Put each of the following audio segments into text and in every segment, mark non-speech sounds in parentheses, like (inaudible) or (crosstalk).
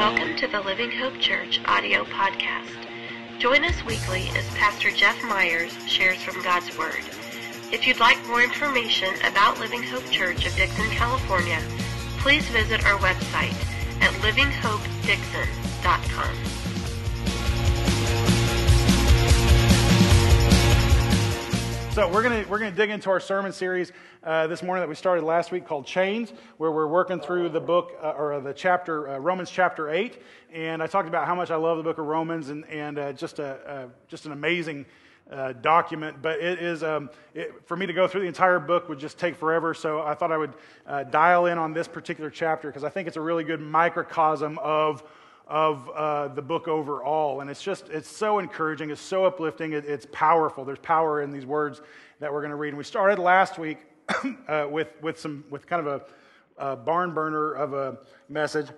Welcome to the Living Hope Church audio podcast. Join us weekly as Pastor Jeff Myers shares from God's Word. If you'd like more information about Living Hope Church of Dixon, California, please visit our website at livinghopedixon.com. So we're gonna we're gonna dig into our sermon series uh, this morning that we started last week called Chains, where we're working through the book uh, or the chapter uh, Romans chapter eight, and I talked about how much I love the book of Romans and and uh, just a just an amazing. Uh, document, but it is um, it, for me to go through the entire book would just take forever. So I thought I would uh, dial in on this particular chapter because I think it's a really good microcosm of of uh, the book overall. And it's just, it's so encouraging, it's so uplifting, it, it's powerful. There's power in these words that we're going to read. And we started last week (coughs) uh, with, with, some, with kind of a, a barn burner of a message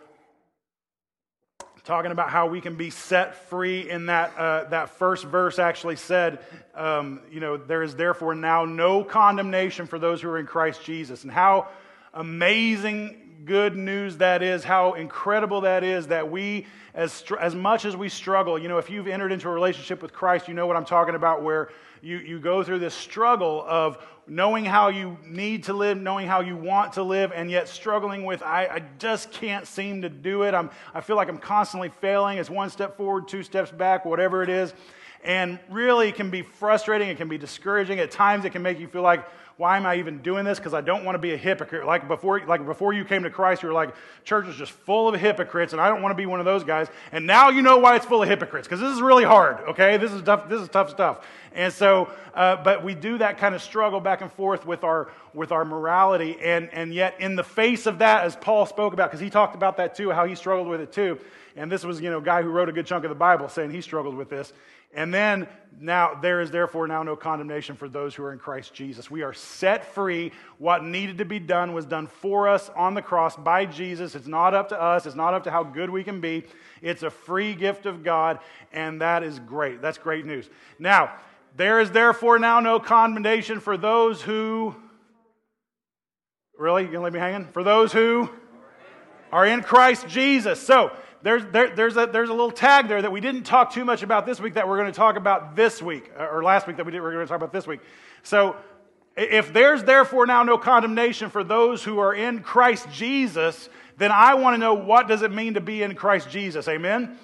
talking about how we can be set free in that, uh, that first verse actually said, um, you know, there is therefore now no condemnation for those who are in Christ Jesus. And how amazing good news that is, how incredible that is that we, as, as much as we struggle, you know, if you've entered into a relationship with Christ, you know what I'm talking about, where you, you go through this struggle of knowing how you need to live, knowing how you want to live, and yet struggling with, I, I just can't seem to do it. I'm, I feel like I'm constantly failing. It's one step forward, two steps back, whatever it is. And really, it can be frustrating. It can be discouraging. At times, it can make you feel like, why am I even doing this? Because I don't want to be a hypocrite. Like before, like before you came to Christ, you were like, church is just full of hypocrites, and I don't want to be one of those guys. And now you know why it's full of hypocrites, because this is really hard, okay? This is tough, this is tough stuff. And so, uh, but we do that kind of struggle back and forth with our, with our morality. And, and yet, in the face of that, as Paul spoke about, because he talked about that too, how he struggled with it too. And this was, you know, a guy who wrote a good chunk of the Bible saying he struggled with this. And then, now, there is therefore now no condemnation for those who are in Christ Jesus. We are set free. What needed to be done was done for us on the cross by Jesus. It's not up to us, it's not up to how good we can be. It's a free gift of God, and that is great. That's great news. Now, there is therefore now no condemnation for those who. Really? You gonna leave me hanging? For those who are in Christ Jesus. So, there's, there, there's, a, there's a little tag there that we didn't talk too much about this week that we're going to talk about this week, or last week that we did, we're going to talk about this week. So, if there's therefore now no condemnation for those who are in Christ Jesus, then I want to know what does it mean to be in Christ Jesus? Amen?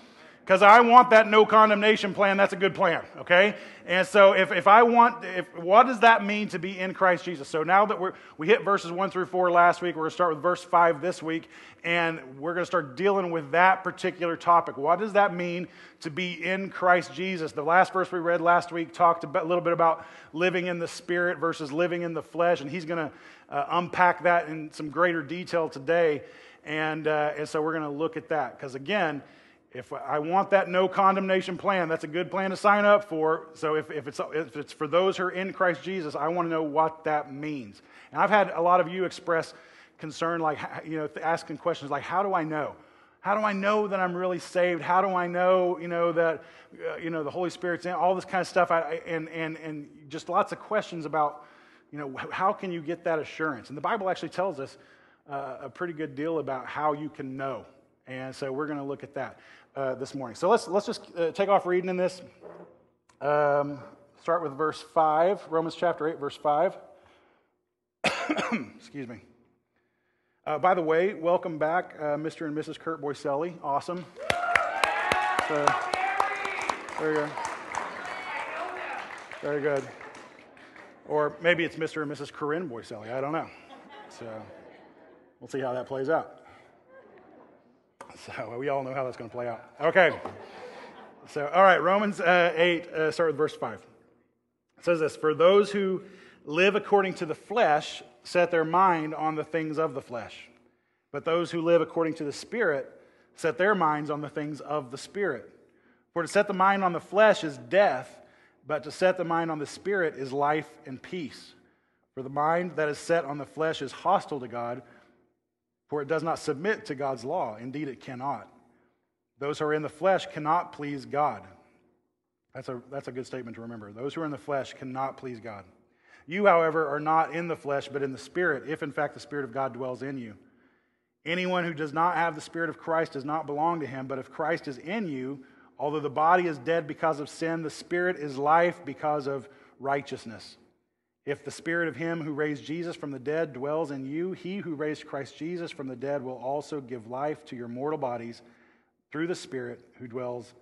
Because I want that no condemnation plan. That's a good plan, okay? And so if, if I want, if, what does that mean to be in Christ Jesus? So now that we're, we hit verses 1 through 4 last week, we're going to start with verse 5 this week, and we're going to start dealing with that particular topic. What does that mean to be in Christ Jesus? The last verse we read last week talked a little bit about living in the Spirit versus living in the flesh, and he's going to uh, unpack that in some greater detail today. And, uh, and so we're going to look at that, because again, if I want that no condemnation plan, that's a good plan to sign up for. So if, if, it's, if it's for those who are in Christ Jesus, I want to know what that means. And I've had a lot of you express concern, like, you know, asking questions like, how do I know? How do I know that I'm really saved? How do I know, you know, that, uh, you know, the Holy Spirit's in? All this kind of stuff. I, and, and, and just lots of questions about, you know, how can you get that assurance? And the Bible actually tells us uh, a pretty good deal about how you can know. And so we're going to look at that uh, this morning. So let's, let's just uh, take off reading in this. Um, start with verse 5, Romans chapter 8, verse 5. (coughs) Excuse me. Uh, by the way, welcome back, uh, Mr. and Mrs. Kurt Boyselli. Awesome. So, very good. Very good. Or maybe it's Mr. and Mrs. Corinne Boyselli. I don't know. So we'll see how that plays out. (laughs) So we all know how that's going to play out. Okay. So, all right, Romans uh, 8, uh, start with verse 5. It says this For those who live according to the flesh set their mind on the things of the flesh, but those who live according to the Spirit set their minds on the things of the Spirit. For to set the mind on the flesh is death, but to set the mind on the Spirit is life and peace. For the mind that is set on the flesh is hostile to God for it does not submit to God's law. Indeed, it cannot. Those who are in the flesh cannot please God. That's a, that's a good statement to remember. Those who are in the flesh cannot please God. You, however, are not in the flesh, but in the Spirit, if in fact the Spirit of God dwells in you. Anyone who does not have the Spirit of Christ does not belong to him. But if Christ is in you, although the body is dead because of sin, the Spirit is life because of righteousness. If the Spirit of him who raised Jesus from the dead dwells in you, he who raised Christ Jesus from the dead will also give life to your mortal bodies through the Spirit who dwells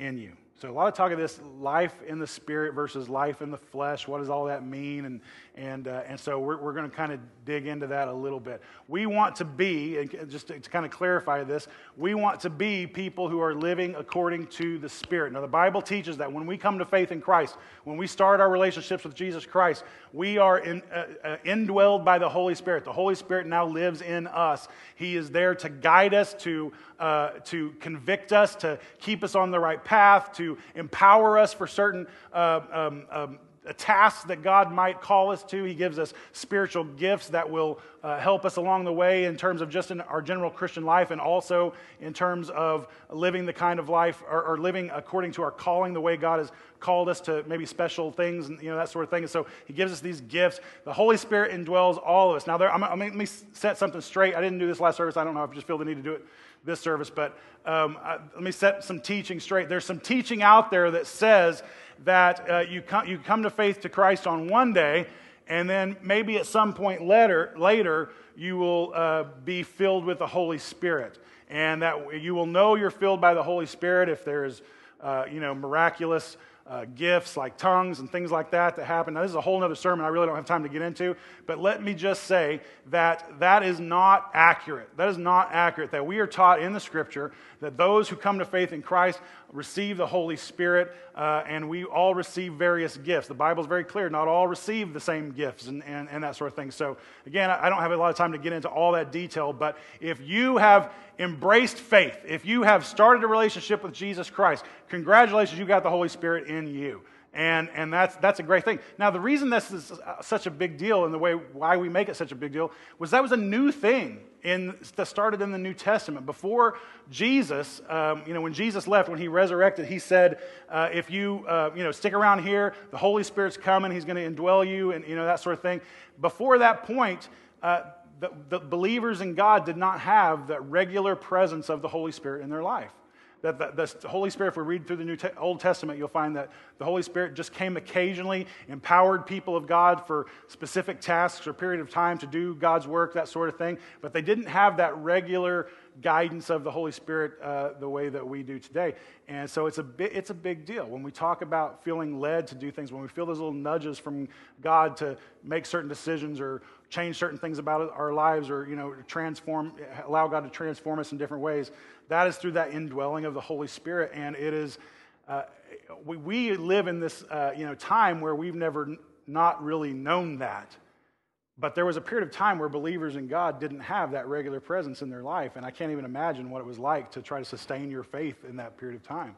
in you. So, a lot of talk of this life in the spirit versus life in the flesh. What does all that mean? And, and, uh, and so, we're, we're going to kind of dig into that a little bit. We want to be, and just to, to, kind of clarify this, we want to be people who are living according to the Spirit. Now, the Bible teaches that when we come to faith in Christ, when we start our relationships with Jesus Christ, we are in, uh, uh, indwelled by the Holy Spirit. The Holy Spirit now lives in us. He is there to guide us, to, uh, to convict us, to keep us on the right path, to empower us for certain uh, um, um, tasks that God might call us to. He gives us spiritual gifts that will uh, help us along the way in terms of just in our general Christian life and also in terms of living the kind of life or, or, living according to our calling, the way God has called us to maybe special things and you know that sort of thing. And so He gives us these gifts. The Holy Spirit indwells all of us. Now, there, I'm, I'm, let me set something straight. I didn't do this last service. I don't know. If I just feel the need to do it this service, but um, I, let me set some teaching straight. There's some teaching out there that says that uh, you, come, you come to faith to Christ on one day, and then maybe at some point later, later you will uh, be filled with the Holy Spirit. And that you will know you're filled by the Holy Spirit if there's, uh, you know, miraculous uh, gifts like tongues and things like that that happen. Now, this is a whole other sermon I really don't have time to get into, but let me just say that that is not accurate. That is not accurate. That we are taught in the scripture that those who come to faith in Christ receive the Holy Spirit, uh, and we all receive various gifts. The Bible is very clear, not all receive the same gifts and, and, and that sort of thing. So, again, I don't have a lot of time to get into all that detail, but if you have embraced faith, if you have started a relationship with Jesus Christ, congratulations, you got the Holy Spirit in you. And, and that's, that's a great thing. Now, the reason this is such a big deal and the way why we make it such a big deal was that was a new thing in, that started in the New Testament. Before Jesus, um, you know, when Jesus left, when he resurrected, he said, uh, if you, uh, you know, stick around here, the Holy Spirit's coming, he's going to indwell you, and, you know, that sort of thing. Before that point, uh, the, the believers in God did not have that regular presence of the Holy Spirit in their life that the, the, Holy Spirit, if we read through the New Te- Old Testament, you'll find that the Holy Spirit just came occasionally, empowered people of God for specific tasks or period of time to do God's work, that sort of thing. But they didn't have that regular guidance of the Holy Spirit uh, the way that we do today. And so it's a, bi- it's a big deal. When we talk about feeling led to do things, when we feel those little nudges from God to make certain decisions or change certain things about our lives or, you know, transform, allow God to transform us in different ways, that is through that indwelling of the Holy Spirit. And it is, uh, we, we live in this, uh, you know, time where we've never n- not really known that. But there was a period of time where believers in God didn't have that regular presence in their life. And I can't even imagine what it was like to try to sustain your faith in that period of time.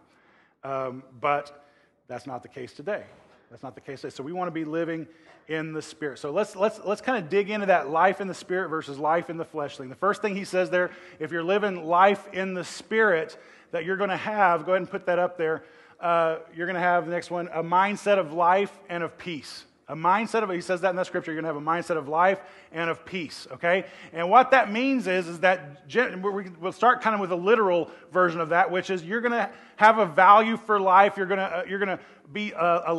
Um, but that's not the case today. That's not the case. So we want to be living in the Spirit. So let's, let's, let's kind of dig into that life in the Spirit versus life in the flesh thing. The first thing he says there, if you're living life in the Spirit, that you're going to have, go ahead and put that up there. Uh, you're going to have the next one, a mindset of life and of peace. A mindset of, he says that in the scripture, you're going to have a mindset of life and of peace, okay? And what that means is, is that we'll start kind of with a literal version of that, which is you're going to have a value for life. You're going to, uh, you're going to be a, a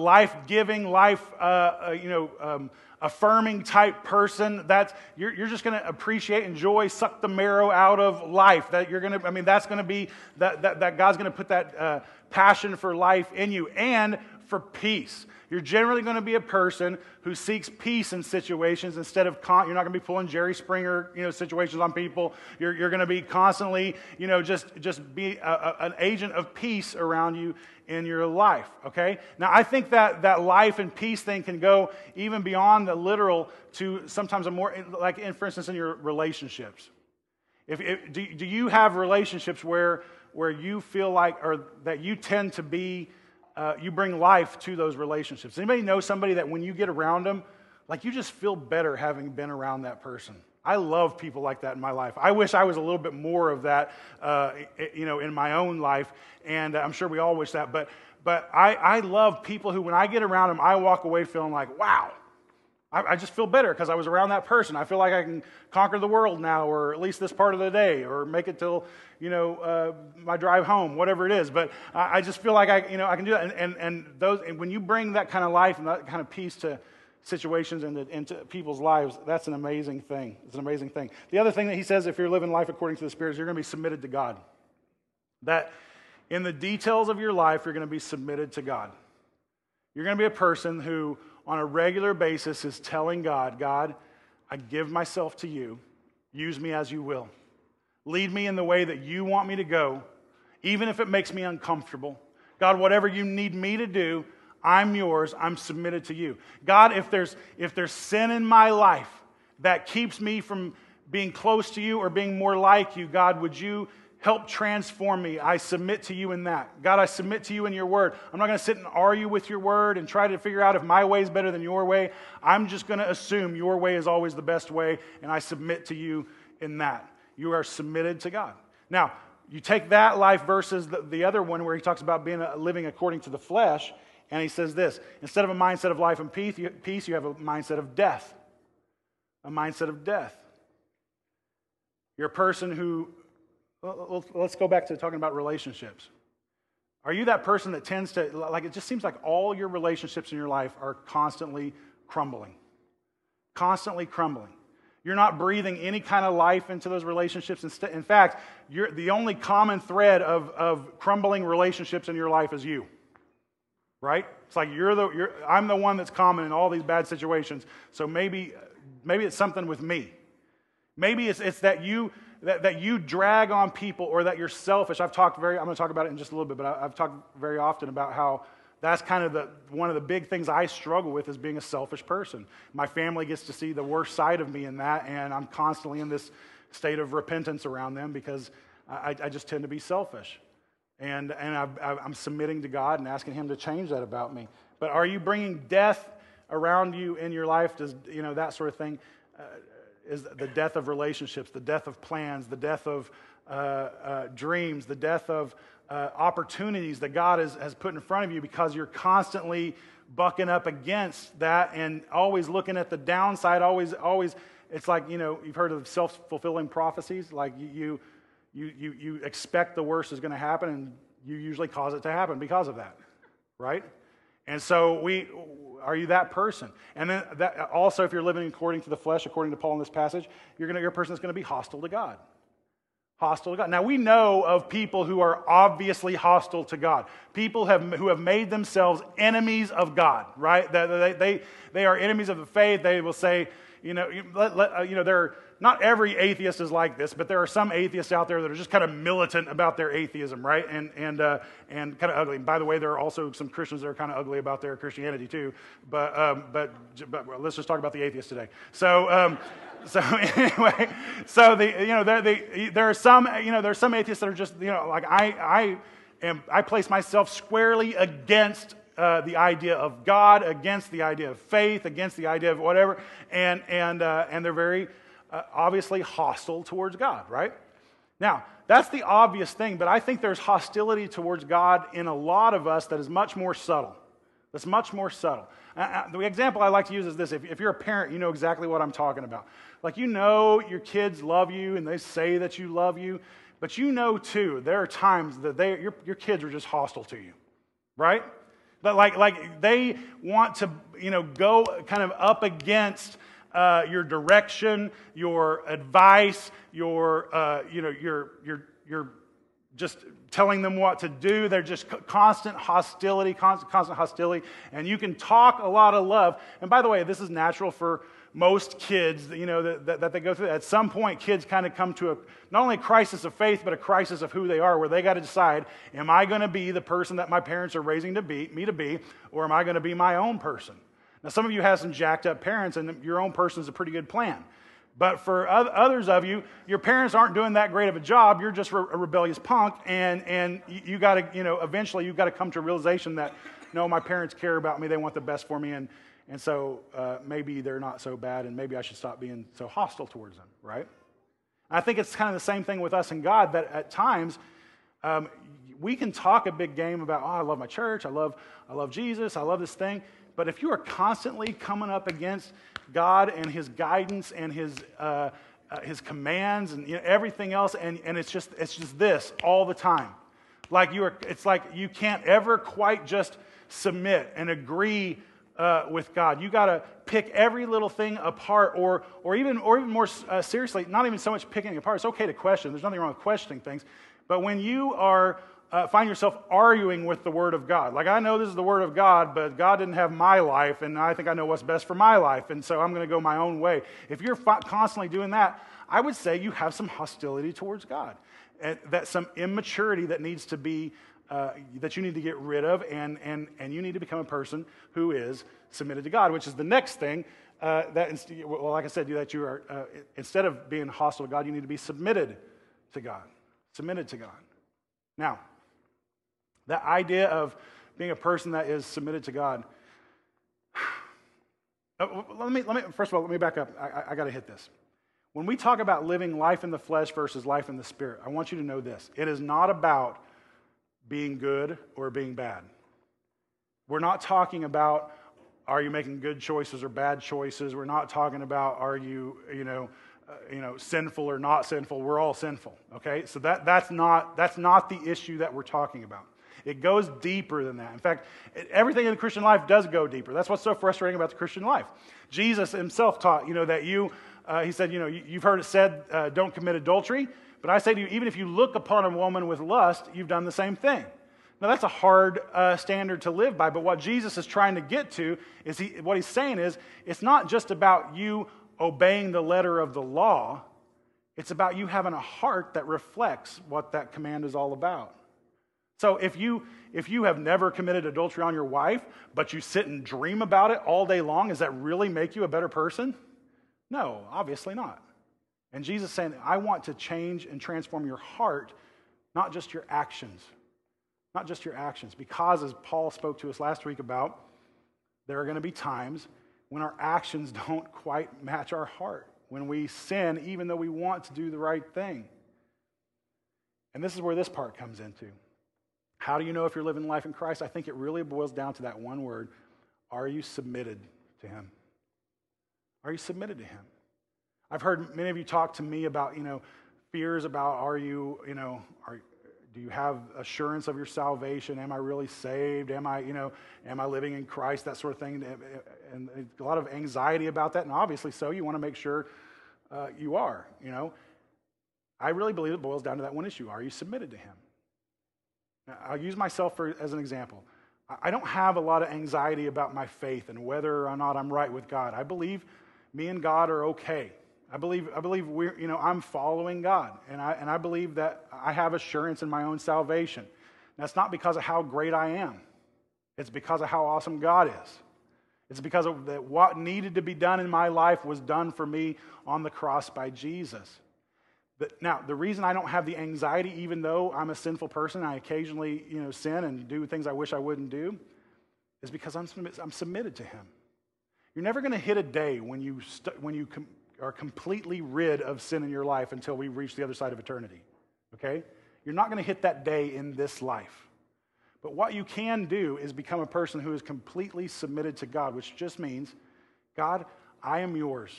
life, uh, uh, you know, um, affirming type person. That you're, you're just going to appreciate enjoy suck the marrow out of life. That you're going to i mean that's going to be that, that, that god's going to put that uh, passion for life in you. And for peace. You're generally going to be a person who seeks peace in situations instead of, con- you're not going to be pulling Jerry Springer, you know, situations on people. You're, you're going to be constantly, you know, just, just be a, a, an agent of peace around you in your life, okay? Now, I think that that life and peace thing can go even beyond the literal to sometimes a more, like, in, for instance, in your relationships. If, if do, do you have relationships where, where you feel like, or that you tend to be, uh, you bring life to those relationships. Anybody know somebody that when you get around them, like you just feel better having been around that person? I love people like that in my life. I wish I was a little bit more of that, uh, you know, in my own life, and I'm sure we all wish that. But, but I, I love people who, when I get around them, I walk away feeling like, wow, I, I just feel better because I was around that person. I feel like I can conquer the world now, or at least this part of the day, or make it till, you know, uh, my drive home, whatever it is. But I, I, just feel like I, you know, I can do that. And, and, and those, and when you bring that kind of life and that kind of peace to situations and into people's lives, that's an amazing thing. It's an amazing thing. The other thing that he says, if you're living life according to the Spirit, is you're going to be submitted to God. That in the details of your life, you're going to be submitted to God. You're going to be a person who, on a regular basis, is telling God, God, I give myself to you. Use me as you will. Lead me in the way that you want me to go, even if it makes me uncomfortable. God, whatever you need me to do, I'm yours. I'm submitted to you. God, if there's, if there's sin in my life that keeps me from being close to you or being more like you, God, would you help transform me? I submit to you in that. God, I submit to you in your word. I'm not going to sit and argue with your word and try to figure out if my way is better than your way. I'm just going to assume your way is always the best way, and I submit to you in that. You are submitted to God. Now, you take that life versus the, the other one where he talks about being a, living according to the flesh. And he says this instead of a mindset of life and peace you, peace, you have a mindset of death. A mindset of death. You're a person who, let's go back to talking about relationships. Are you that person that tends to, like, it just seems like all your relationships in your life are constantly crumbling? Constantly crumbling. You're not breathing any kind of life into those relationships. In fact, the only common thread of, of crumbling relationships in your life is you right? It's like you're the, you're, I'm the one that's common in all these bad situations. So maybe, maybe it's something with me. Maybe it's, it's that you that, that you drag on people or that you're selfish. I've talked very, I'm going to talk about it in just a little bit, but I, have talked very often about how that's kind of the, one of the big things I struggle with is being a selfish person. My family gets to see the worst side of me in that, and I'm constantly in this state of repentance around them because I, I just tend to be selfish. And, and I, am submitting to God and asking Him to change that about me. But are you bringing death around you in your life? Does, you know, that sort of thing? Uh, is the death of relationships, the death of plans, the death of uh, uh, dreams, the death of uh, opportunities that God has, has put in front of you because you're constantly bucking up against that and always looking at the downside, always, always, it's like, you know, you've heard of self fulfilling prophecies. Like you, you, you, you expect the worst is going to happen, and you usually cause it to happen because of that, right? And so we are you that person? And then that, also, if you're living according to the flesh, according to Paul in this passage, you're, gonna, you're a person that's going to be hostile to God. Hostile to God. Now, we know of people who are obviously hostile to God. People have, who have made themselves enemies of God, right? They, they, they are enemies of the faith. They will say, you know, let, let, uh, you know, they're not every atheist is like this, but there are some atheists out there that are just kind of militant about their atheism, right? And, and, uh, and kind of ugly. And by the way, there are also some Christians that are kind of ugly about their Christianity too. But, um, but, but well, let's just talk about the atheists today. So, um, (laughs) so anyway, so the, you know, the, there are some, you know, there are some atheists that are just, you know, like I, I am, I place myself squarely against uh, the idea of God, against the idea of faith, against the idea of whatever, and and uh, and they're very uh, obviously hostile towards God, right? Now, that's the obvious thing, but I think there's hostility towards God in a lot of us that is much more subtle. That's much more subtle. Uh, uh, the example I like to use is this if, if you're a parent, you know exactly what I'm talking about. Like, you know your kids love you and they say that you love you, but you know too, there are times that they, your, your kids are just hostile to you, right? But like, like they want to, you know, go kind of up against uh, your direction, your advice, your, uh, you know, your, your, your just telling them what to do. They're just constant hostility, constant, constant hostility. And you can talk a lot of love. And by the way, this is natural for most kids, you know, that, that, that they go through. At some point, kids kind of come to a, not only a crisis of faith, but a crisis of who they are, where they got to decide, am I going to be the person that my parents are raising to be, me to be, or am I going to be my own person? Now, some of you have some jacked up parents, and your own person is a pretty good plan. But for others of you, your parents aren't doing that great of a job. You're just a rebellious punk, and, and you got to, you know, eventually you've got to come to a realization that, no, my parents care about me. They want the best for me, and, and so uh, maybe they're not so bad, and maybe I should stop being so hostile towards them, right? I think it's kind of the same thing with us and God that at times um, we can talk a big game about, oh, I love my church, I love, I love Jesus, I love this thing. But if you are constantly coming up against God and His guidance and His, uh, uh, his commands and you know, everything else, and, and it's, just, it's just this all the time. Like you are, it's like you can't ever quite just submit and agree uh, with God. You got to pick every little thing apart, or, or, even, or even more uh, seriously, not even so much picking apart. It's okay to question. There's nothing wrong with questioning things. But when you are uh, find yourself arguing with the Word of God. Like, I know this is the Word of God, but God didn't have my life, and I think I know what's best for my life, and so I'm going to go my own way. If you're fi- constantly doing that, I would say you have some hostility towards God, and that some immaturity that needs to be. Uh, that you need to get rid of, and, and, and you need to become a person who is submitted to God, which is the next thing uh, that, inst- well, like I said, that you are, uh, instead of being hostile to God, you need to be submitted to God. Submitted to God. Now, that idea of being a person that is submitted to God. (sighs) Uh, let me, let me, first of all, let me back up. I, I, got to hit this. When we talk about living life in the flesh versus life in the spirit, I want you to know this. It is not about being good or being bad. We're not talking about are you making good choices or bad choices. We're not talking about are you, you know, uh, you know, sinful or not sinful. We're all sinful. Okay, so that, that's not that's not the issue that we're talking about. It goes deeper than that. In fact, everything in the Christian life does go deeper. That's what's so frustrating about the Christian life. Jesus himself taught, you know, that you, uh, he said, you know, you've heard it said, uh, don't commit adultery. But I say to you, even if you look upon a woman with lust, you've done the same thing. Now, that's a hard uh, standard to live by, but what Jesus is trying to get to is he, what he's saying is it's not just about you obeying the letter of the law, it's about you having a heart that reflects what that command is all about. So if you if you have never committed adultery on your wife, but you sit and dream about it all day long, does that really make you a better person? No, obviously not. And Jesus is saying, I want to change and transform your heart, not just your actions. Not just your actions. Because, as Paul spoke to us last week about, there are going to be times when our actions (laughs) don't quite match our heart, when we sin even though we want to do the right thing. And this is where this part comes into. How do you know if you're living life in Christ? I think it really boils down to that one word Are you submitted to Him? Are you submitted to Him? I've heard many of you talk to me about, you know, fears about are you, you know, are, do you have assurance of your salvation? Am I really saved? Am I, you know, am I living in Christ? That sort of thing. And a lot of anxiety about that. And obviously so, you want to make sure uh, you are, you know. I really believe it boils down to that one issue. Are you submitted to Him? I'll use myself for, as an example. I don't have a lot of anxiety about my faith and whether or not I'm right with God. I believe me and God are okay. I believe, I believe we're, you know, I'm following God, and I, and I believe that I have assurance in my own salvation. That's not because of how great I am. It's because of how awesome God is. It's because of that what needed to be done in my life was done for me on the cross by Jesus. But now, the reason I don't have the anxiety, even though I'm a sinful person, I occasionally you know, sin and do things I wish I wouldn't do, is because I'm, I'm submitted to Him. You're never going to hit a day when you, st- when you com- are completely rid of sin in your life until we reach the other side of eternity. Okay? You're not going to hit that day in this life. But what you can do is become a person who is completely submitted to God, which just means, God, I am yours.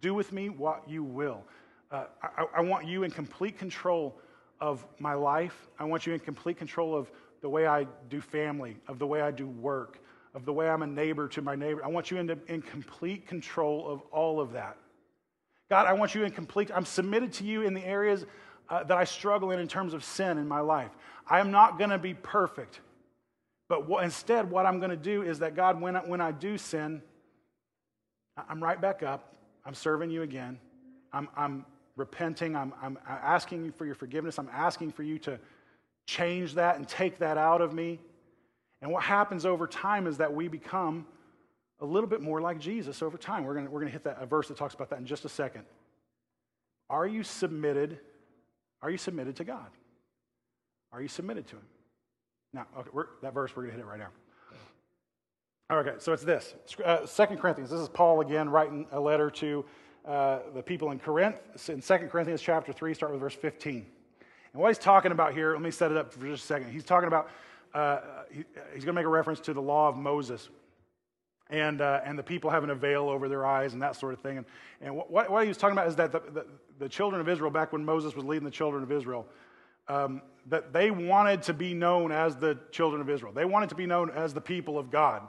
Do with me what you will. Uh, I, I want you in complete control of my life. I want you in complete control of the way I do family, of the way I do work, of the way I'm a neighbor to my neighbor. I want you in, in complete control of all of that. God, I want you in complete, I'm submitted to you in the areas uh, that I struggle in in terms of sin in my life. I am not going to be perfect. But what, instead, what I'm going to do is that, God, when I, when I do sin, I'm right back up. I'm serving you again. I'm, I'm repenting. I'm, I'm asking you for your forgiveness. I'm asking for you to change that and take that out of me. And what happens over time is that we become a little bit more like Jesus over time. We're going we're to hit that, a verse that talks about that in just a second. Are you submitted? Are you submitted to God? Are you submitted to Him? Now, okay, that verse, we're going to hit it right now. Okay, so it's this uh, 2 Corinthians. This is Paul again writing a letter to uh, the people in Corinth. In 2 Corinthians chapter 3, start with verse 15. And what he's talking about here, let me set it up for just a second. He's talking about, uh, he, he's going to make a reference to the law of Moses. and, uh, and the people having a veil over their eyes and that sort of thing. And, and what, what he was talking about is that the, the, the, children of Israel, back when Moses was leading the children of Israel, um, that they wanted to be known as the children of Israel. They wanted to be known as the people of God.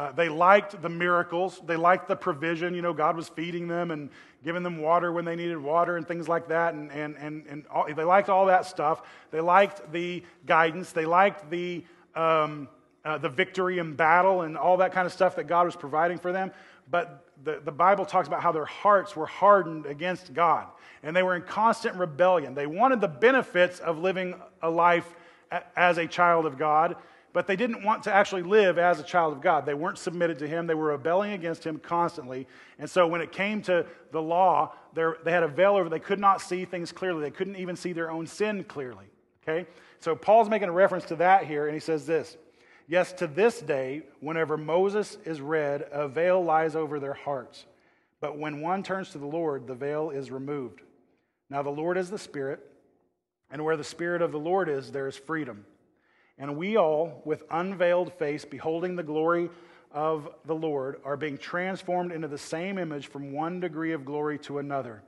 Uh, they liked the miracles. They liked the provision. You know, God was feeding them and giving them water when they needed water and things like that. And, and, and, and all, they liked all that stuff. They liked the guidance. They liked the, um, uh, the victory in battle and all that kind of stuff that God was providing for them. But the, the Bible talks about how their hearts were hardened against God and they were in constant rebellion. They wanted the benefits of living a life as a child of God, but they didn't want to actually live as a child of God. They weren't submitted to Him. They were rebelling against Him constantly. And so when it came to the law, they had a veil over. They could not see things clearly. They couldn't even see their own sin clearly. Okay? So Paul's making a reference to that here, and he says this Yes, to this day, whenever Moses is read, a veil lies over their hearts. But when one turns to the Lord, the veil is removed. Now, the Lord is the Spirit, and where the Spirit of the Lord is, there is freedom. And we all, with unveiled face, beholding the glory of the Lord, are being transformed into the same image from one degree of glory to another.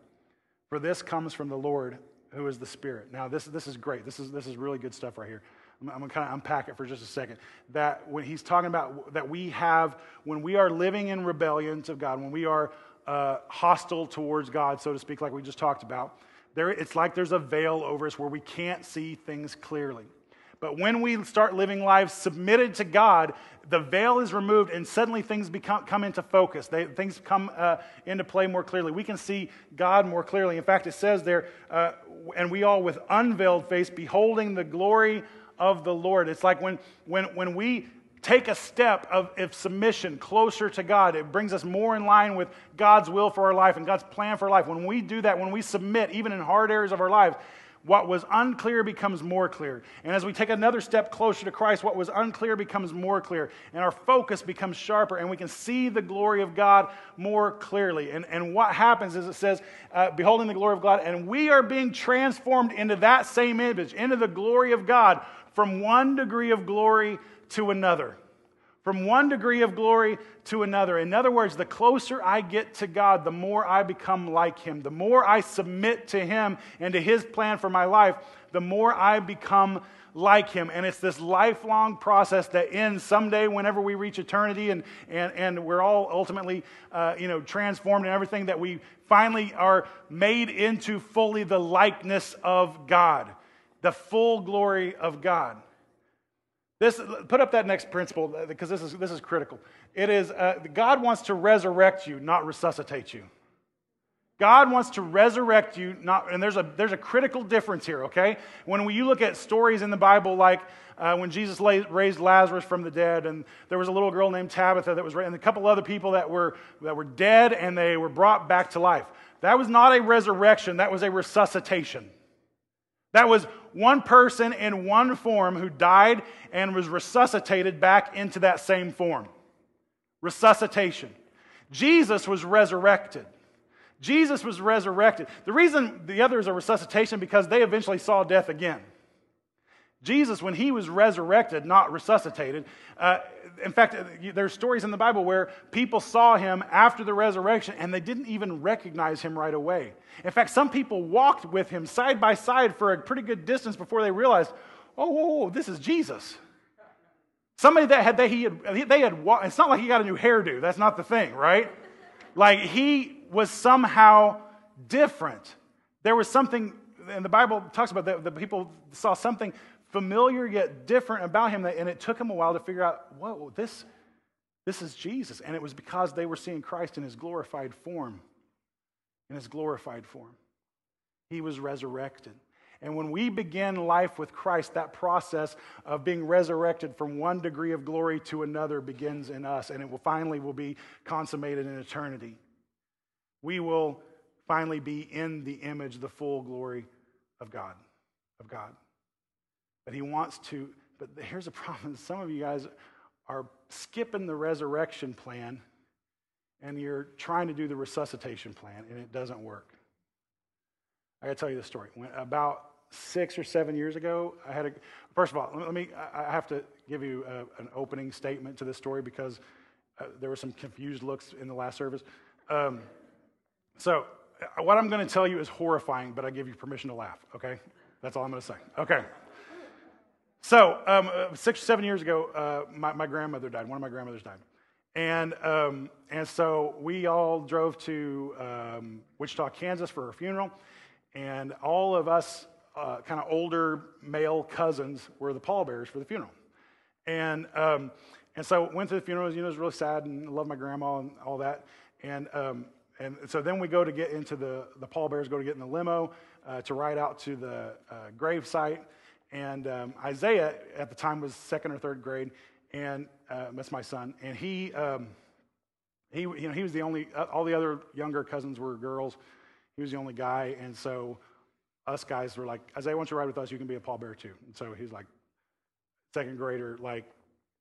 For this comes from the Lord, who is the Spirit. Now, this, this is great. This is, this is really good stuff right here. I'm, I'm going to kind of unpack it for just a second. That when he's talking about that we have, when we are living in rebellion to God, when we are uh, hostile towards God, so to speak, like we just talked about, there, it's like there's a veil over us where we can't see things clearly. But when we start living lives submitted to God, the veil is removed and suddenly things become, come into focus. They, things come uh, into play more clearly. We can see God more clearly. In fact, it says there, uh, and we all with unveiled face, beholding the glory of the Lord. It's like when, when, when we take a step of, submission closer to God, it brings us more in line with God's will for our life and God's plan for life. When we do that, when we submit, even in hard areas of our lives, what was unclear becomes more clear. And as we take another step closer to Christ, what was unclear becomes more clear. And our focus becomes sharper, and we can see the glory of God more clearly. And, and what happens is it says, uh, Beholding the glory of God, and we are being transformed into that same image, into the glory of God from one degree of glory to another. From one degree of glory to another. In other words, the closer I get to God, the more I become like Him. The more I submit to Him and to His plan for my life, the more I become like Him. And it's this lifelong process that ends someday whenever we reach eternity and, and, and we're all ultimately uh, you know, transformed and everything that we finally are made into fully the likeness of God the full glory of God. This, put up that next principle because this is, this is critical. It is uh, God wants to resurrect you, not resuscitate you. God wants to resurrect you, not, and there's a, there's a critical difference here, okay? When we, you look at stories in the Bible like uh, when Jesus raised Lazarus from the dead, and there was a little girl named Tabitha that was, and a couple other people that were, that were dead and they were brought back to life. That was not a resurrection, that was a resuscitation. That was one person in one form who died and was resuscitated back into that same form. Resuscitation. Jesus was resurrected. Jesus was resurrected. The reason the others are resuscitation because they eventually saw death again. Jesus, when he was resurrected, not resuscitated, uh, in fact, there's stories in the Bible where people saw him after the resurrection and they didn't even recognize him right away. In fact, some people walked with him side by side for a pretty good distance before they realized, oh, whoa, whoa this is Jesus. Somebody that had, they, he had, they had, it's not like he got a new hairdo. That's not the thing, right? Like he was somehow different. There was something, and the Bible talks about that, the people saw something familiar yet different about him. And it took him a while to figure out, whoa, this, this is Jesus. And it was because they were seeing Christ in his glorified form. In his glorified form. He was resurrected. And when we begin life with Christ, that process of being resurrected from one degree of glory to another begins in us, and it will finally will be consummated in eternity. We will finally be in the image, the full glory of God, of God. But he wants to, but here's a (laughs) problem. Some of you guys are skipping the resurrection plan and you're trying to do the resuscitation plan and it doesn't work. I gotta tell you the story. When, about six or seven years ago, I had a, first of all, let me, I have to give you a, an opening statement to this story because uh, there were some confused looks in the last service. Um, so, uh, what I'm going to tell you is horrifying, but I give you permission to laugh, okay? That's all I'm going to say. Okay. So, um, uh, six or seven years ago, uh, my, my, grandmother died. One of my grandmothers died. And, um, and so we all drove to um, Wichita, Kansas for her funeral. And all of us, uh, kind of older male cousins, were the pallbearers for the funeral. And, um, and so went to the funeral. You know, it was really sad and I love my grandma and all that. And, um, and so then we go to get into the, the pallbearers, go to get in the limo uh, to ride out to the uh, grave site. And um, Isaiah at the time was second or third grade, and uh, that's my son. And he, um, he, you know, he was the only. Uh, all the other younger cousins were girls. He was the only guy, and so us guys were like, Isaiah, once you ride with us, you can be a pallbearer too. And so he's like, second grader, like,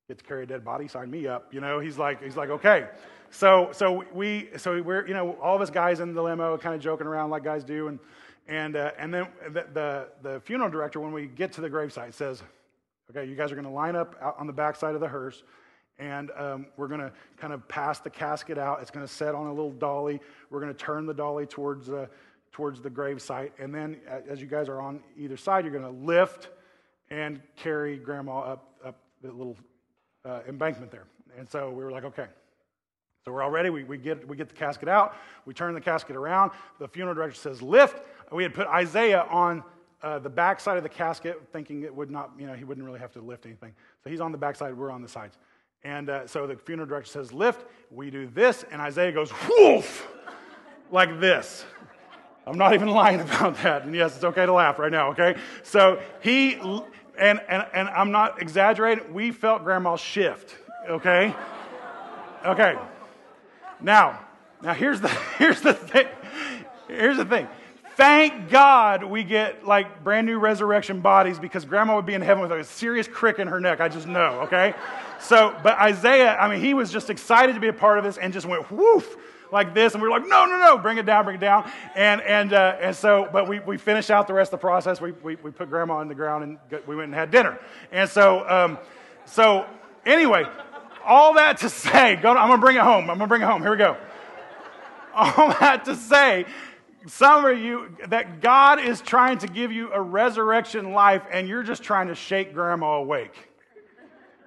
get to carry a dead body, sign me up. You know, he's like, he's like, okay. So, so we, so we're, you know, all of us guys in the limo, kind of joking around like guys do, and and, uh, and then the, the, the, funeral director, when we get to the gravesite, says, okay, you guys are going to line up out on the backside of the hearse, and um, we're going to kind of pass the casket out. It's going to set on a little dolly. We're going to turn the dolly towards, uh, towards the gravesite. And then as you guys are on either side, you're going to lift and carry grandma up, up the little uh, embankment there. And so we were like, okay. So we're all ready. We, we, get, we get the casket out. We turn the casket around. The funeral director says, lift. We had put Isaiah on uh, the back side of the casket, thinking it would not, you know, he wouldn't really have to lift anything. So he's on the back side, we're on the sides. And uh, so the funeral director says, lift. We do this, and Isaiah goes, woof, like this. I'm not even lying about that. And yes, it's okay to laugh right now, okay? So he, and, and, and I'm not exaggerating, we felt grandma's shift, okay? Okay. Now, now here's the (laughs) here's the thing. Here's the thing. Thank God we get like brand new resurrection bodies because grandma would be in heaven with a serious crick in her neck. I just know, okay? So, but Isaiah, I mean, he was just excited to be a part of this and just went woof like this. And we were like, no, no, no, bring it down, bring it down. And, and, uh, and so, but we, we finished out the rest of the process. We, we, we put grandma on the ground and got, we went and had dinner. And so, um, so anyway, all that to (laughs) say, go to, I'm going to bring it home. I'm going to bring it home. Here we go. All (laughs) that to say, some of you, that God is trying to give you a resurrection life and you're just trying to shake grandma awake.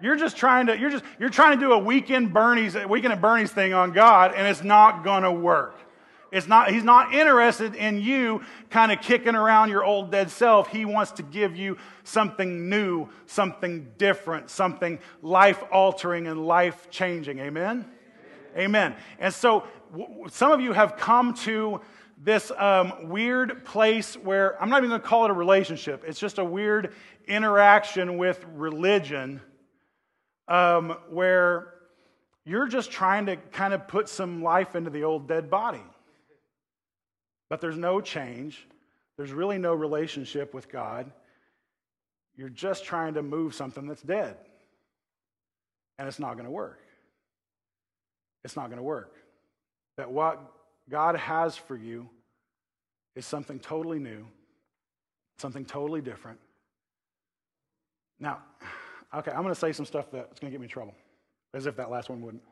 You're just trying to, you're just, you're trying to do a weekend Bernie's, weekend at Bernie's thing on God and it's not to work. It's not, he's not interested in you kind of kicking around your old dead self. He wants to give you something new, something different, something life altering and life changing. Amen? Amen. And so w- some of you have come to this um, weird place where I'm not even going to call it a relationship, it's just a weird interaction with religion um, where you're just trying to kind of put some life into the old dead body but there's no change. There's really no relationship with God. You're just trying to move something that's dead. And it's not going to work. It's not going to work. That what God has for you is something totally new, something totally different. Now, okay, I'm going to say some stuff that's going to get me in trouble, as if that last one wouldn't.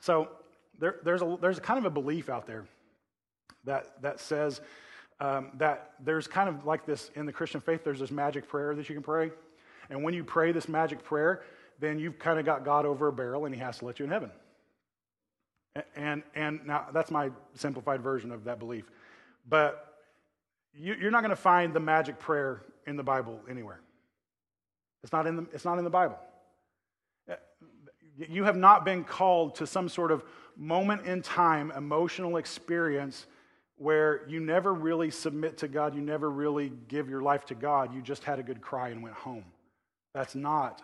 So, there, there's, a, there's a kind of a belief out there that, that says um, that there's kind of like this in the Christian faith, there's this magic prayer that you can pray. And when you pray this magic prayer, then you've kind of got God over a barrel and he has to let you in heaven. And, and now that's my simplified version of that belief. But you, you're not going to find the magic prayer in the Bible anywhere. It's not in the, it's not in the Bible. Uh, you have not been called to some sort of moment in time emotional experience where you never really submit to God, you never really give your life to God, you just had a good cry and went home. That's not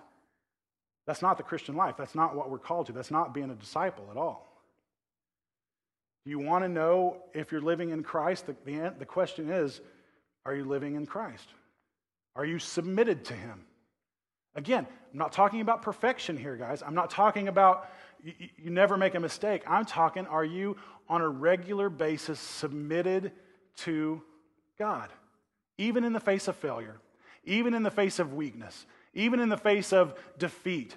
that's not the Christian life. That's not what we're called to. That's not being a disciple at all. Do you want to know if you're living in Christ? The, the, the question is are you living in Christ? Are you submitted to Him? Again, I'm not talking about perfection here, guys. I'm not talking about you, you never make a mistake. I'm talking, are you on a regular basis submitted to God, even in the face of failure, even in the face of weakness, even in the face of defeat?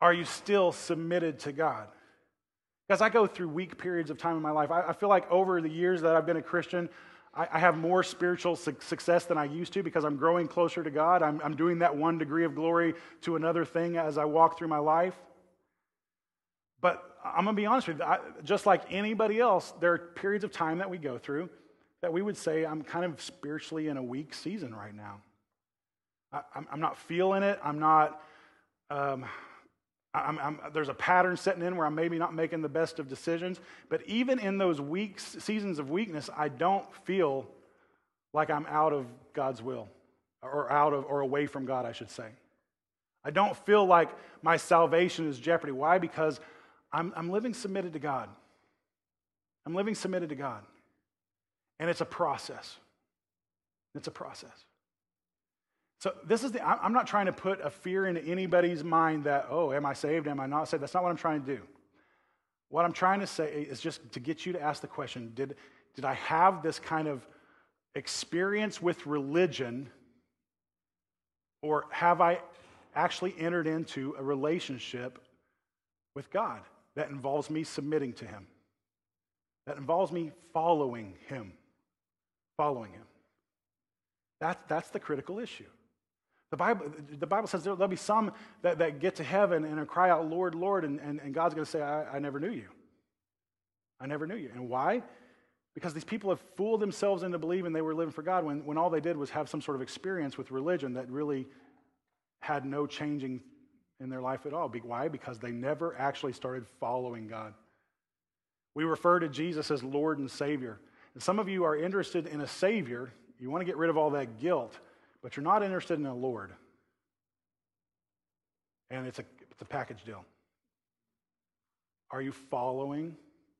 Are you still submitted to God? Because I go through weak periods of time in my life. I, I feel like over the years that I've been a Christian, I, I have more spiritual su- success than I used to because I'm growing closer to God. I'm, I'm doing that one degree of glory to another thing as I walk through my life. But I'm going to be honest with you, I, just like anybody else, there are periods of time that we go through that we would say, I'm kind of spiritually in a weak season right now. I, am not feeling it. I'm not, um, I'm, I'm, there's a pattern setting in where I'm maybe not making the best of decisions. But even in those weeks, seasons of weakness, I don't feel like I'm out of God's will or out of or away from God, I should say. I don't feel like my salvation is jeopardy. Why? Because I'm, I'm living submitted to God. I'm living submitted to God. And it's a process. It's a process. So this is the, I'm not trying to put a fear into anybody's mind that, oh, am I saved? Am I not saved? That's not what I'm trying to do. What I'm trying to say is just to get you to ask the question did, did I have this kind of experience with religion, or have I actually entered into a relationship with God that involves me submitting to Him, that involves me following Him? Following Him. That, that's the critical issue. The Bible, the Bible says there'll be some that, that get to heaven and cry out, Lord, Lord, and, and, and God's going to say, I, I never knew you. I never knew you. And why? Because these people have fooled themselves into believing they were living for God when, when all they did was have some sort of experience with religion that really had no changing in their life at all. Why? Because they never actually started following God. We refer to Jesus as Lord and Savior. And some of you are interested in a Savior. You want to get rid of all that guilt but you're not interested in a Lord. And it's a, it's a package deal. Are you following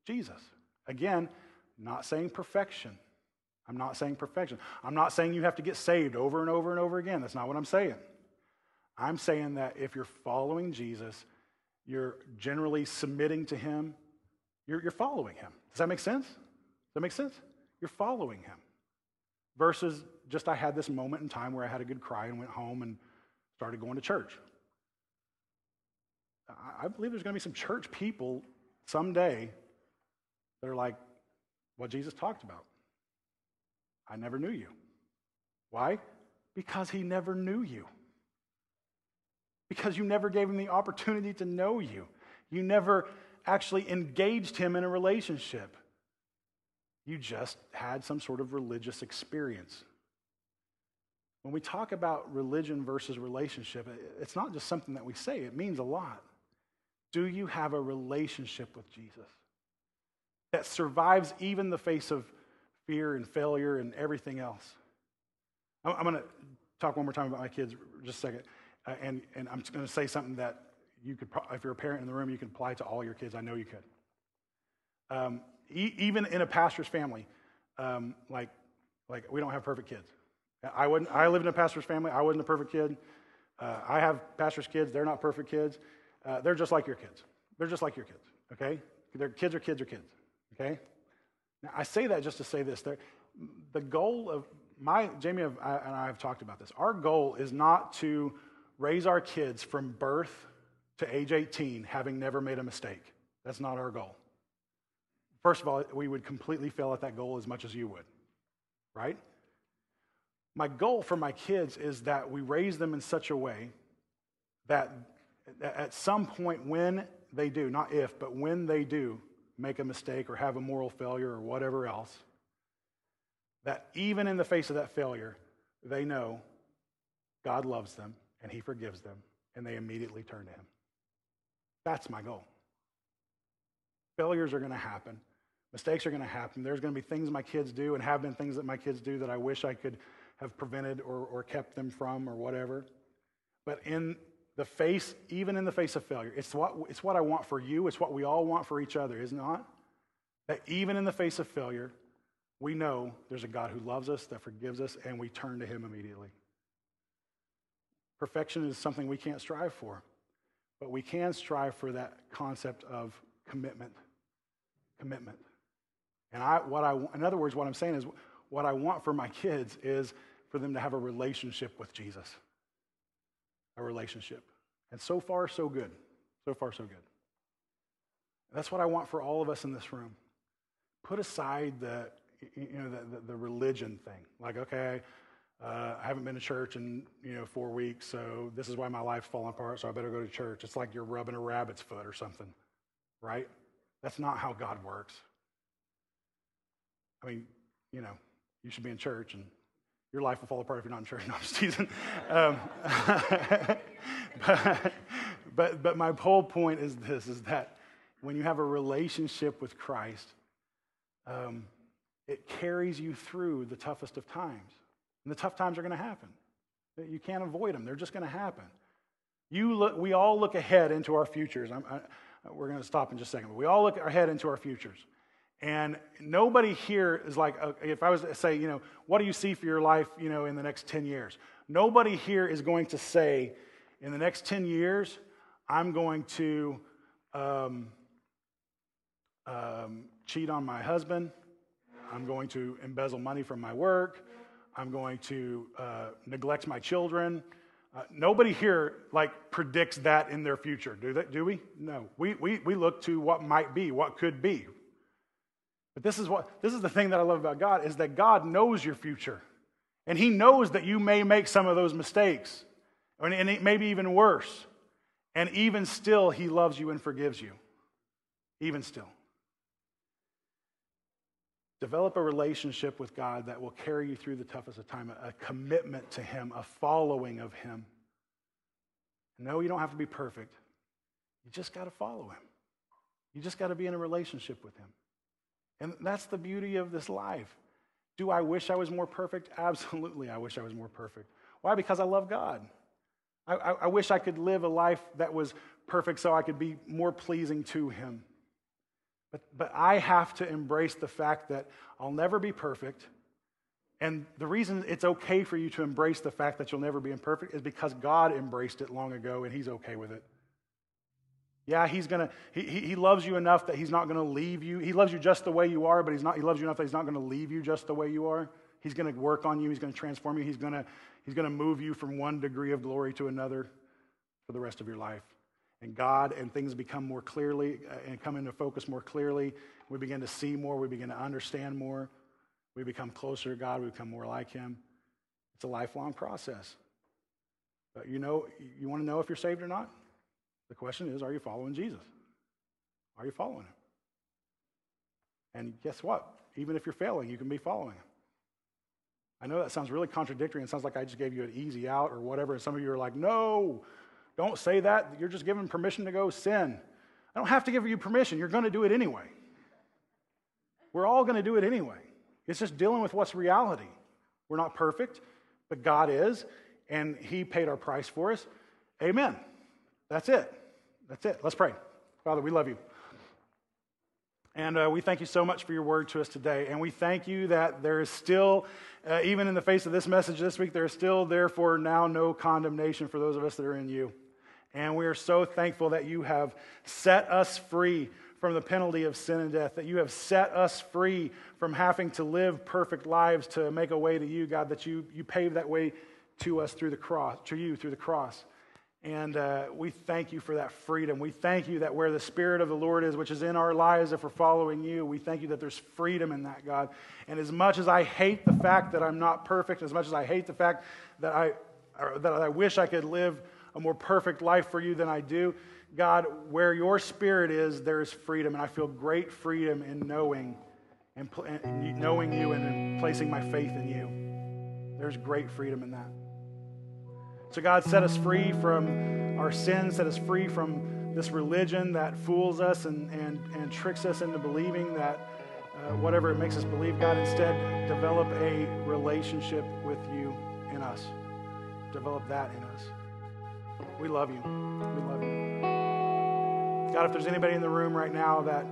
Jesus? Again, not saying perfection. I'm not saying perfection. I'm not saying you have to get saved over and over and over again. That's not what I'm saying. I'm saying that if you're following Jesus, you're generally submitting to him, you're, you're following him. Does that make sense? Does that make sense? You're following him versus just I had this moment in time where I had a good cry and went home and started going to church. I believe there's going to be some church people someday that are like what Jesus talked about. I never knew you. Why? Because he never knew you. Because you never gave him the opportunity to know you. You never actually engaged him in a relationship. You just had some sort of religious experience. When we talk about religion versus relationship, it's not just something that we say, it means a lot. Do you have a relationship with Jesus that survives even the face of fear and failure and everything else? I'm going to talk one more time about my kids just a second. Uh, and, and I'm going to say something that you could, if you're a parent in the room, you can apply to all your kids. I know you could. Um, even in a pastor's family, um, like, like we don't have perfect kids. I, wouldn't, I lived in a pastor's family. I wasn't a perfect kid. Uh, I have pastor's kids. They're not perfect kids. Uh, they're just like your kids. They're just like your kids, okay? Their kids are kids are kids, okay? Now, I say that just to say this. The goal of my, Jamie and I have talked about this. Our goal is not to raise our kids from birth to age 18 having never made a mistake. That's not our goal. First of all, we would completely fail at that goal as much as you would, right? My goal for my kids is that we raise them in such a way that at some point when they do, not if, but when they do make a mistake or have a moral failure or whatever else, that even in the face of that failure, they know God loves them and He forgives them and they immediately turn to Him. That's my goal. Failures are going to happen. Mistakes are going to happen. There's going to be things my kids do and have been things that my kids do that I wish I could have prevented or, or kept them from or whatever. But in the face, even in the face of failure, it's what, it's what I want for you. It's what we all want for each other, is not? That even in the face of failure, we know there's a God who loves us, that forgives us, and we turn to Him immediately. Perfection is something we can't strive for, but we can strive for that concept of commitment. Commitment. And I, what I, in other words, what I'm saying is, what I want for my kids is for them to have a relationship with Jesus. A relationship. And so far, so good. So far, so good. That's what I want for all of us in this room. Put aside the, you know, the, the, the religion thing. Like, okay, uh, I haven't been to church in you know four weeks, so this is why my life's falling apart. So I better go to church. It's like you're rubbing a rabbit's foot or something, right? That's not how God works. I mean, you know, you should be in church, and your life will fall apart if you're not in church. (laughs) No, I'm just teasing. Um, (laughs) but, but but my whole point is this: is that when you have a relationship with Christ, um, it carries you through the toughest of times. And the tough times are going to happen. You can't avoid them, they're just going to happen. You look, we all look ahead into our futures. I, we're going to stop in just a second, but we all look ahead into our futures. And nobody here is like, uh, if I was to say, you know, what do you see for your life, you know, in the next 10 years? Nobody here is going to say, in the next 10 years, I'm going to um, um, cheat on my husband. I'm going to embezzle money from my work. I'm going to uh, neglect my children. Uh, nobody here like predicts that in their future, do, they, do we? No. We, we, we look to what might be, what could be. But this is, what, this is the thing that I love about God is that God knows your future. And he knows that you may make some of those mistakes, and, maybe even worse. And even still, he loves you and forgives you. Even still. Develop a relationship with God that will carry you through the toughest of time, a commitment to Him, a following of Him. No, you don't have to be perfect. You just got to follow Him. You just got to be in a relationship with Him. And that's the beauty of this life. Do I wish I was more perfect? (laughs) Absolutely, I wish I was more perfect. Why? Because I love God. I, I, I wish I could live a life that was perfect so I could be more pleasing to Him. But, but I have to embrace the fact that I'll never be perfect. And the reason it's okay for you to embrace the fact that you'll never be imperfect is because God embraced it long ago and He's okay with it. Yeah, He's gonna, He, he loves you enough that He's not gonna leave you. He loves you just the way you are, but he's not, He loves you enough that He's not gonna leave you just the way you are. He's gonna work on you, He's gonna transform you, He's gonna, he's gonna move you from one degree of glory to another for the rest of your life and God and things become more clearly uh, and come into focus more clearly. We begin to see more, we begin to understand more. We become closer to God, we become more like Him. It's a lifelong process. But you know, you want to know if you're saved or not? The question is, are you following Jesus? Are you following Him? And guess what? Even if you're failing, you can be following Him. I know that sounds really contradictory and sounds like I just gave you an easy out or whatever. And some of you are like, no, don't say that. You're just giving permission to go sin. I don't have to give you permission. You're going to do it anyway. We're all going to do it anyway. It's just dealing with what's reality. We're not perfect, but God is, and He paid our price for us. Amen. That's it. That's it. Let's pray. Father, we love you. And uh, we thank you so much for your word to us today. And we thank you that there is still, uh, even in the face of this message this week, there is still, therefore, now no condemnation for those of us that are in you. And we are so thankful that you have set us free from the penalty of sin and death, that you have set us free from having to live perfect lives to make a way to you, God, that you, you paved that way to us through the cross, to you through the cross. And uh, we thank you for that freedom. We thank you that where the Spirit of the Lord is, which is in our lives if we're following you, we thank you that there's freedom in that, God. And as much as I hate the fact that I'm not perfect, as much as I hate the fact that I, that I wish I could live a more perfect life for you than I do. God, where your spirit is, there is freedom. And I feel great freedom in knowing and, and knowing you and in placing my faith in you. There's great freedom in that. So, God, set us free from our sins, set us free from this religion that fools us and, and, and tricks us into believing that uh, whatever it makes us believe, God, instead develop a relationship with you in us. Develop that in us. We love you. We love you. God, if there's anybody in the room right now that,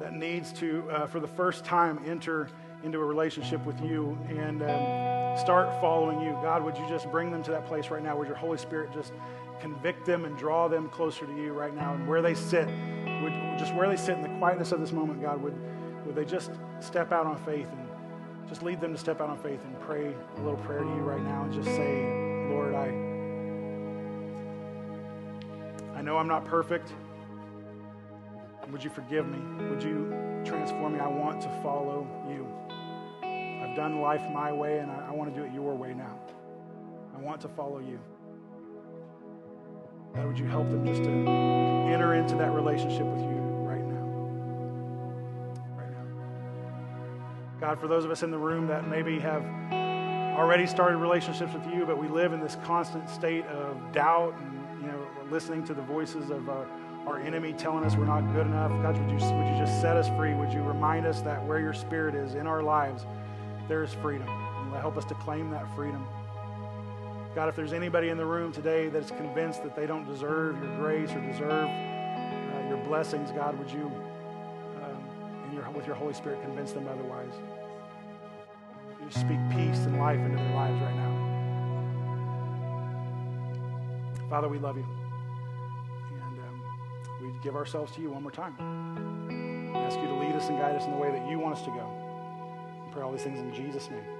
that needs to, uh, for the first time, enter into a relationship with you and um, start following you, God, would you just bring them to that place right now? Would your Holy Spirit just convict them and draw them closer to you right now? And where they sit, would just where they sit in the quietness of this moment, God, would, would they just step out on faith and just lead them to step out on faith and pray a little prayer to you right now and just say, Lord, I know I'm not perfect. Would you forgive me? Would you transform me? I want to follow you. Done life my way, and I, I want to do it your way now. I want to follow you. God, would you help them just to enter into that relationship with you right now? Right now. God, for those of us in the room that maybe have already started relationships with you, but we live in this constant state of doubt and, you know, listening to the voices of our, our enemy telling us we're not good enough. God, would you, would you just set us free? Would you remind us that where your spirit is in our lives, there is freedom. And help us to claim that freedom. God, if there's anybody in the room today that's convinced that they don't deserve your grace or deserve uh, your blessings, God, would you, um, your, with your Holy Spirit, convince them otherwise? You speak peace and life into their lives right now. Father, we love you. And um, we give ourselves to you one more time. We ask you to lead us and guide us in the way that you want us to go. Pray all these things in Jesus' name.